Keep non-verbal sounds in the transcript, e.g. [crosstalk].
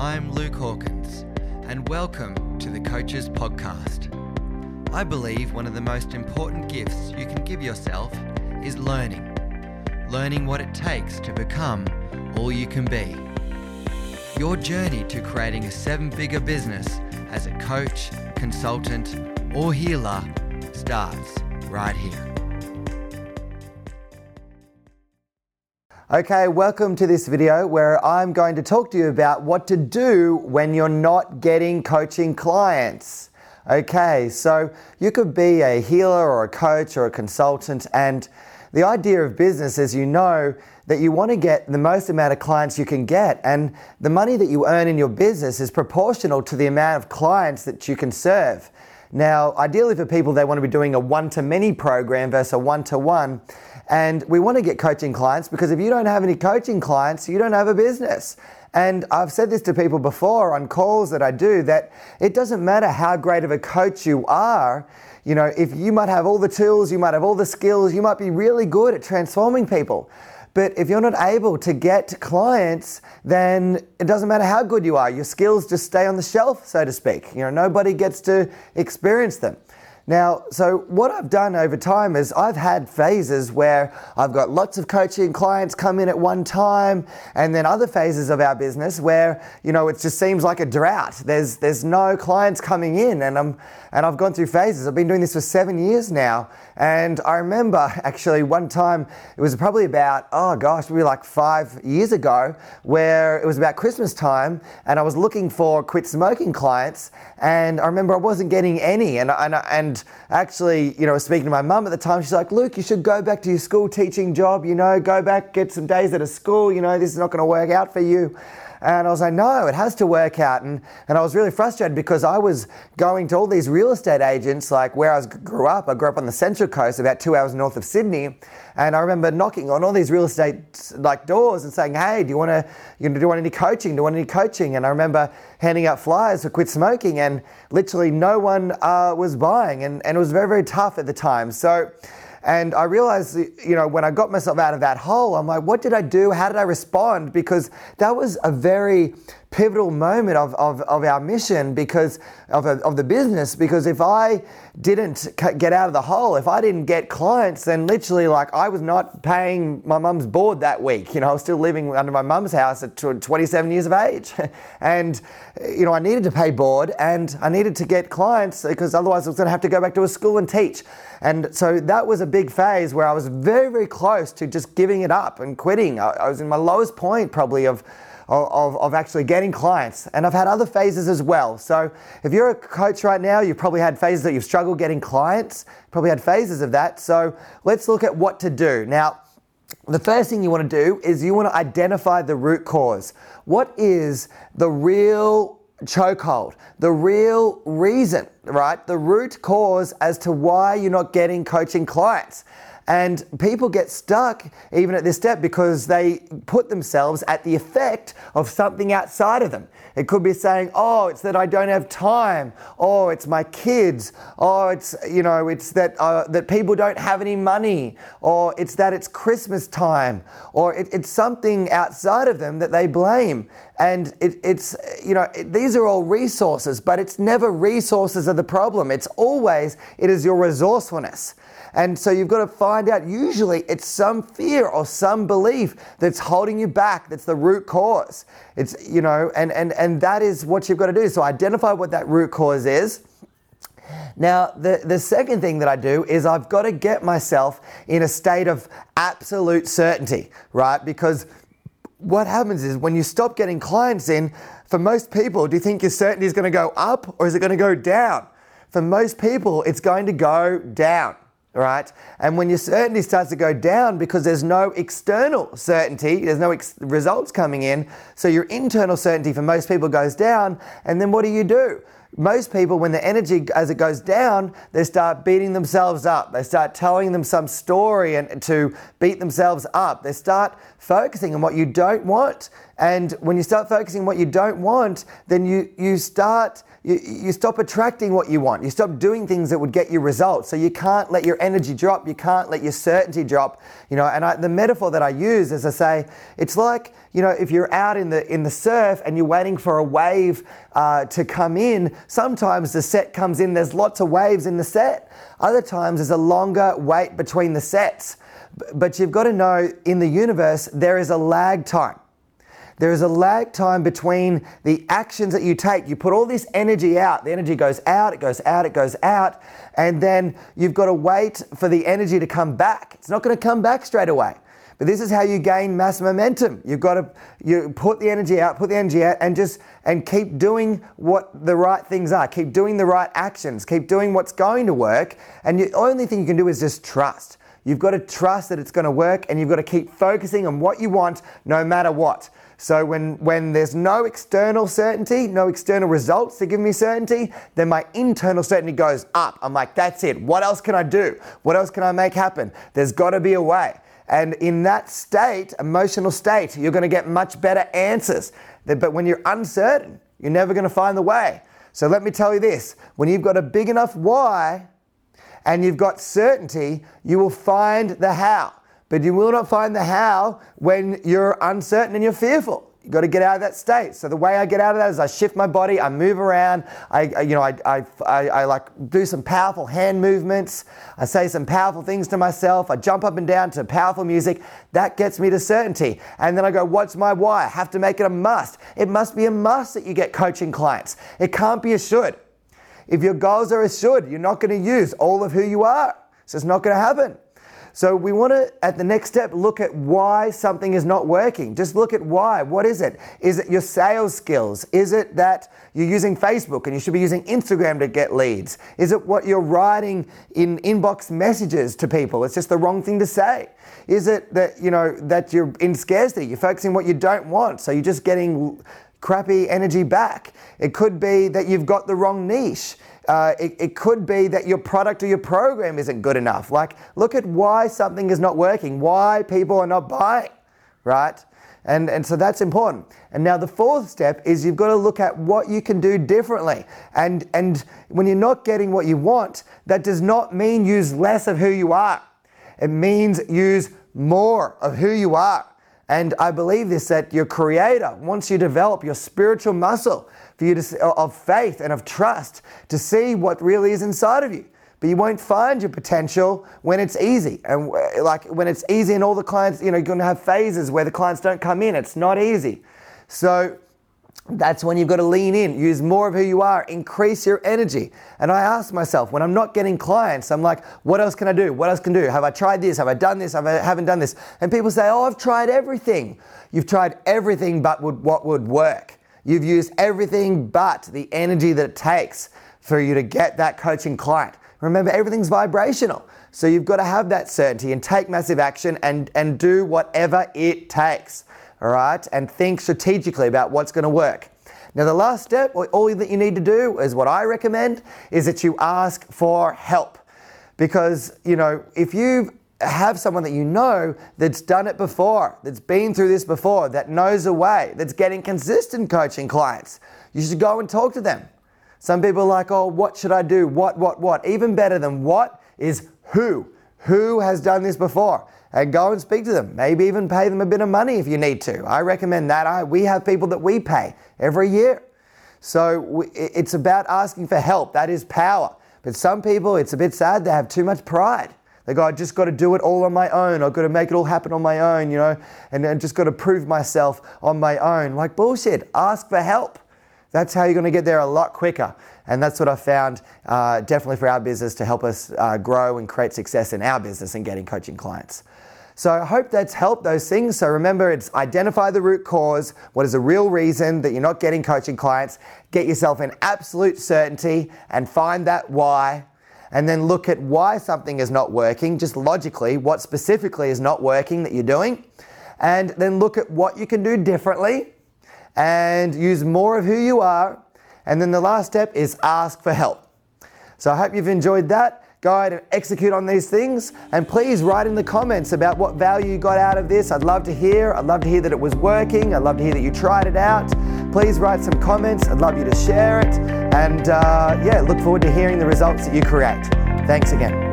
I'm Luke Hawkins, and welcome to the Coaches Podcast. I believe one of the most important gifts you can give yourself is learning. Learning what it takes to become all you can be. Your journey to creating a seven figure business as a coach, consultant, or healer starts right here. Okay, welcome to this video where I'm going to talk to you about what to do when you're not getting coaching clients. Okay, so you could be a healer or a coach or a consultant, and the idea of business is you know that you want to get the most amount of clients you can get, and the money that you earn in your business is proportional to the amount of clients that you can serve. Now, ideally for people, they want to be doing a one to many program versus a one to one. And we want to get coaching clients because if you don't have any coaching clients, you don't have a business. And I've said this to people before on calls that I do that it doesn't matter how great of a coach you are. You know, if you might have all the tools, you might have all the skills, you might be really good at transforming people. But if you're not able to get clients, then it doesn't matter how good you are. Your skills just stay on the shelf, so to speak. You know, nobody gets to experience them. Now, so what I've done over time is I've had phases where I've got lots of coaching clients come in at one time, and then other phases of our business where you know it just seems like a drought. There's there's no clients coming in, and I'm and I've gone through phases. I've been doing this for seven years now, and I remember [laughs] actually one time it was probably about oh gosh, maybe like five years ago, where it was about Christmas time, and I was looking for quit smoking clients, and I remember I wasn't getting any, and and and actually, you know, was speaking to my mum at the time. She's like, Luke, you should go back to your school teaching job, you know, go back, get some days at a school, you know, this is not going to work out for you. And I was like, no, it has to work out. And, and I was really frustrated because I was going to all these real estate agents, like where I was, grew up. I grew up on the Central Coast, about two hours north of Sydney. And I remember knocking on all these real estate like doors and saying, hey, do you want to, you know, do you want any coaching? Do you want any coaching? And I remember handing out flyers for quit smoking and literally no one uh, was buying. And, and it was very, very tough at the time. So, and I realized, you know, when I got myself out of that hole, I'm like, what did I do? How did I respond? Because that was a very pivotal moment of, of, of our mission because of, of the business. Because if I didn't get out of the hole, if I didn't get clients, then literally, like, I was not paying my mum's board that week. You know, I was still living under my mum's house at 27 years of age. [laughs] and, you know, I needed to pay board and I needed to get clients because otherwise I was going to have to go back to a school and teach. And so that was a big phase where I was very, very close to just giving it up and quitting. I, I was in my lowest point probably of of, of actually getting clients. And I've had other phases as well. So if you're a coach right now, you've probably had phases that you've struggled getting clients, probably had phases of that. So let's look at what to do. Now, the first thing you want to do is you want to identify the root cause. What is the real chokehold, the real reason, right? The root cause as to why you're not getting coaching clients. And people get stuck even at this step because they put themselves at the effect of something outside of them. It could be saying, oh, it's that I don't have time. Oh, it's my kids. Oh, it's, you know, it's that, uh, that people don't have any money. Or it's that it's Christmas time. Or it, it's something outside of them that they blame. And it, it's, you know, it, these are all resources, but it's never resources are the problem. It's always, it is your resourcefulness. And so you've got to find out, usually it's some fear or some belief that's holding you back, that's the root cause. It's, you know, and, and, and that is what you've got to do. So identify what that root cause is. Now, the, the second thing that I do is I've got to get myself in a state of absolute certainty, right? Because what happens is when you stop getting clients in, for most people, do you think your certainty is going to go up or is it going to go down? For most people, it's going to go down right? And when your certainty starts to go down because there's no external certainty, there's no ex- results coming in, so your internal certainty for most people goes down, and then what do you do? Most people, when the energy as it goes down, they start beating themselves up. They start telling them some story and to beat themselves up. They start focusing on what you don't want. And when you start focusing on what you don't want, then you, you start, you, you stop attracting what you want. You stop doing things that would get you results. So you can't let your energy drop. You can't let your certainty drop. You know, and I, the metaphor that I use is I say, it's like, you know, if you're out in the, in the surf and you're waiting for a wave uh, to come in, sometimes the set comes in, there's lots of waves in the set. Other times there's a longer wait between the sets. But you've got to know in the universe, there is a lag time. There is a lag time between the actions that you take. You put all this energy out, the energy goes out, it goes out, it goes out, and then you've got to wait for the energy to come back. It's not going to come back straight away. But this is how you gain mass momentum. You've got to you put the energy out, put the energy out, and just and keep doing what the right things are. Keep doing the right actions. Keep doing what's going to work. And the only thing you can do is just trust. You've got to trust that it's going to work, and you've got to keep focusing on what you want, no matter what. So when, when there's no external certainty, no external results to give me certainty, then my internal certainty goes up. I'm like, that's it. What else can I do? What else can I make happen? There's got to be a way. And in that state, emotional state, you're going to get much better answers. But when you're uncertain, you're never going to find the way. So let me tell you this when you've got a big enough why and you've got certainty, you will find the how. But you will not find the how when you're uncertain and you're fearful. You've got to get out of that state. So the way I get out of that is I shift my body, I move around, I, you know, I, I, I, I, like do some powerful hand movements. I say some powerful things to myself. I jump up and down to powerful music. That gets me to certainty. And then I go, what's my why? I have to make it a must. It must be a must that you get coaching clients. It can't be a should. If your goals are a should, you're not going to use all of who you are. So it's not going to happen. So we want to, at the next step, look at why something is not working. Just look at why. What is it? Is it your sales skills? Is it that you're using Facebook and you should be using Instagram to get leads? Is it what you're writing in inbox messages to people? It's just the wrong thing to say. Is it that, you know, that you're in scarcity? You're focusing what you don't want. So you're just getting crappy energy back. It could be that you've got the wrong niche. Uh, it, it, could be that your product or your program isn't good enough. Like, look at why something is not working, why people are not buying, right? And, and so that's important. And now the fourth step is you've got to look at what you can do differently. And, and when you're not getting what you want, that does not mean use less of who you are. It means use more of who you are. And I believe this that your creator wants you to develop your spiritual muscle for you to, of faith and of trust to see what really is inside of you. But you won't find your potential when it's easy. And uh, like when it's easy and all the clients, you know, you're going to have phases where the clients don't come in. It's not easy. So that's when you've got to lean in, use more of who you are, increase your energy. And I ask myself, when I'm not getting clients, I'm like, what else can I do? What else can I do? Have I tried this? Have I done this? Have I haven't done this? And people say, oh, I've tried everything. You've tried everything but would, what would work. You've used everything but the energy that it takes for you to get that coaching client. Remember, everything's vibrational. So you've got to have that certainty and take massive action and, and do whatever it takes all right, and think strategically about what's going to work. Now, the last step, all that you need to do is what I recommend, is that you ask for help. Because, you know, if you have someone that you know that's done it before, that's been through this before, that knows a way, that's getting consistent coaching clients, you should go and talk to them. Some people are like, oh, what should I do? What, what, what? Even better than what is who. Who has done this before? And go and speak to them. Maybe even pay them a bit of money if you need to. I recommend that. I, we have people that we pay every year. So we, it's about asking for help. That is power. But some people, it's a bit sad, they have too much pride. They go, I just got to do it all on my own. I've got to make it all happen on my own, you know, and, and just got to prove myself on my own. Like bullshit. Ask for help. That's how you're going to get there a lot quicker. And that's what I found uh, definitely for our business to help us uh, grow and create success in our business and getting coaching clients. So I hope that's helped those things. So remember, it's identify the root cause. What is the real reason that you're not getting coaching clients? Get yourself in absolute certainty and find that why. And then look at why something is not working, just logically, what specifically is not working that you're doing. And then look at what you can do differently and use more of who you are. And then the last step is ask for help. So I hope you've enjoyed that. go out and execute on these things. And please write in the comments about what value you got out of this. I'd love to hear. I'd love to hear that it was working. I'd love to hear that you tried it out. Please write some comments. I'd love you to share it. And uh, yeah, look forward to hearing the results that you create. Thanks again.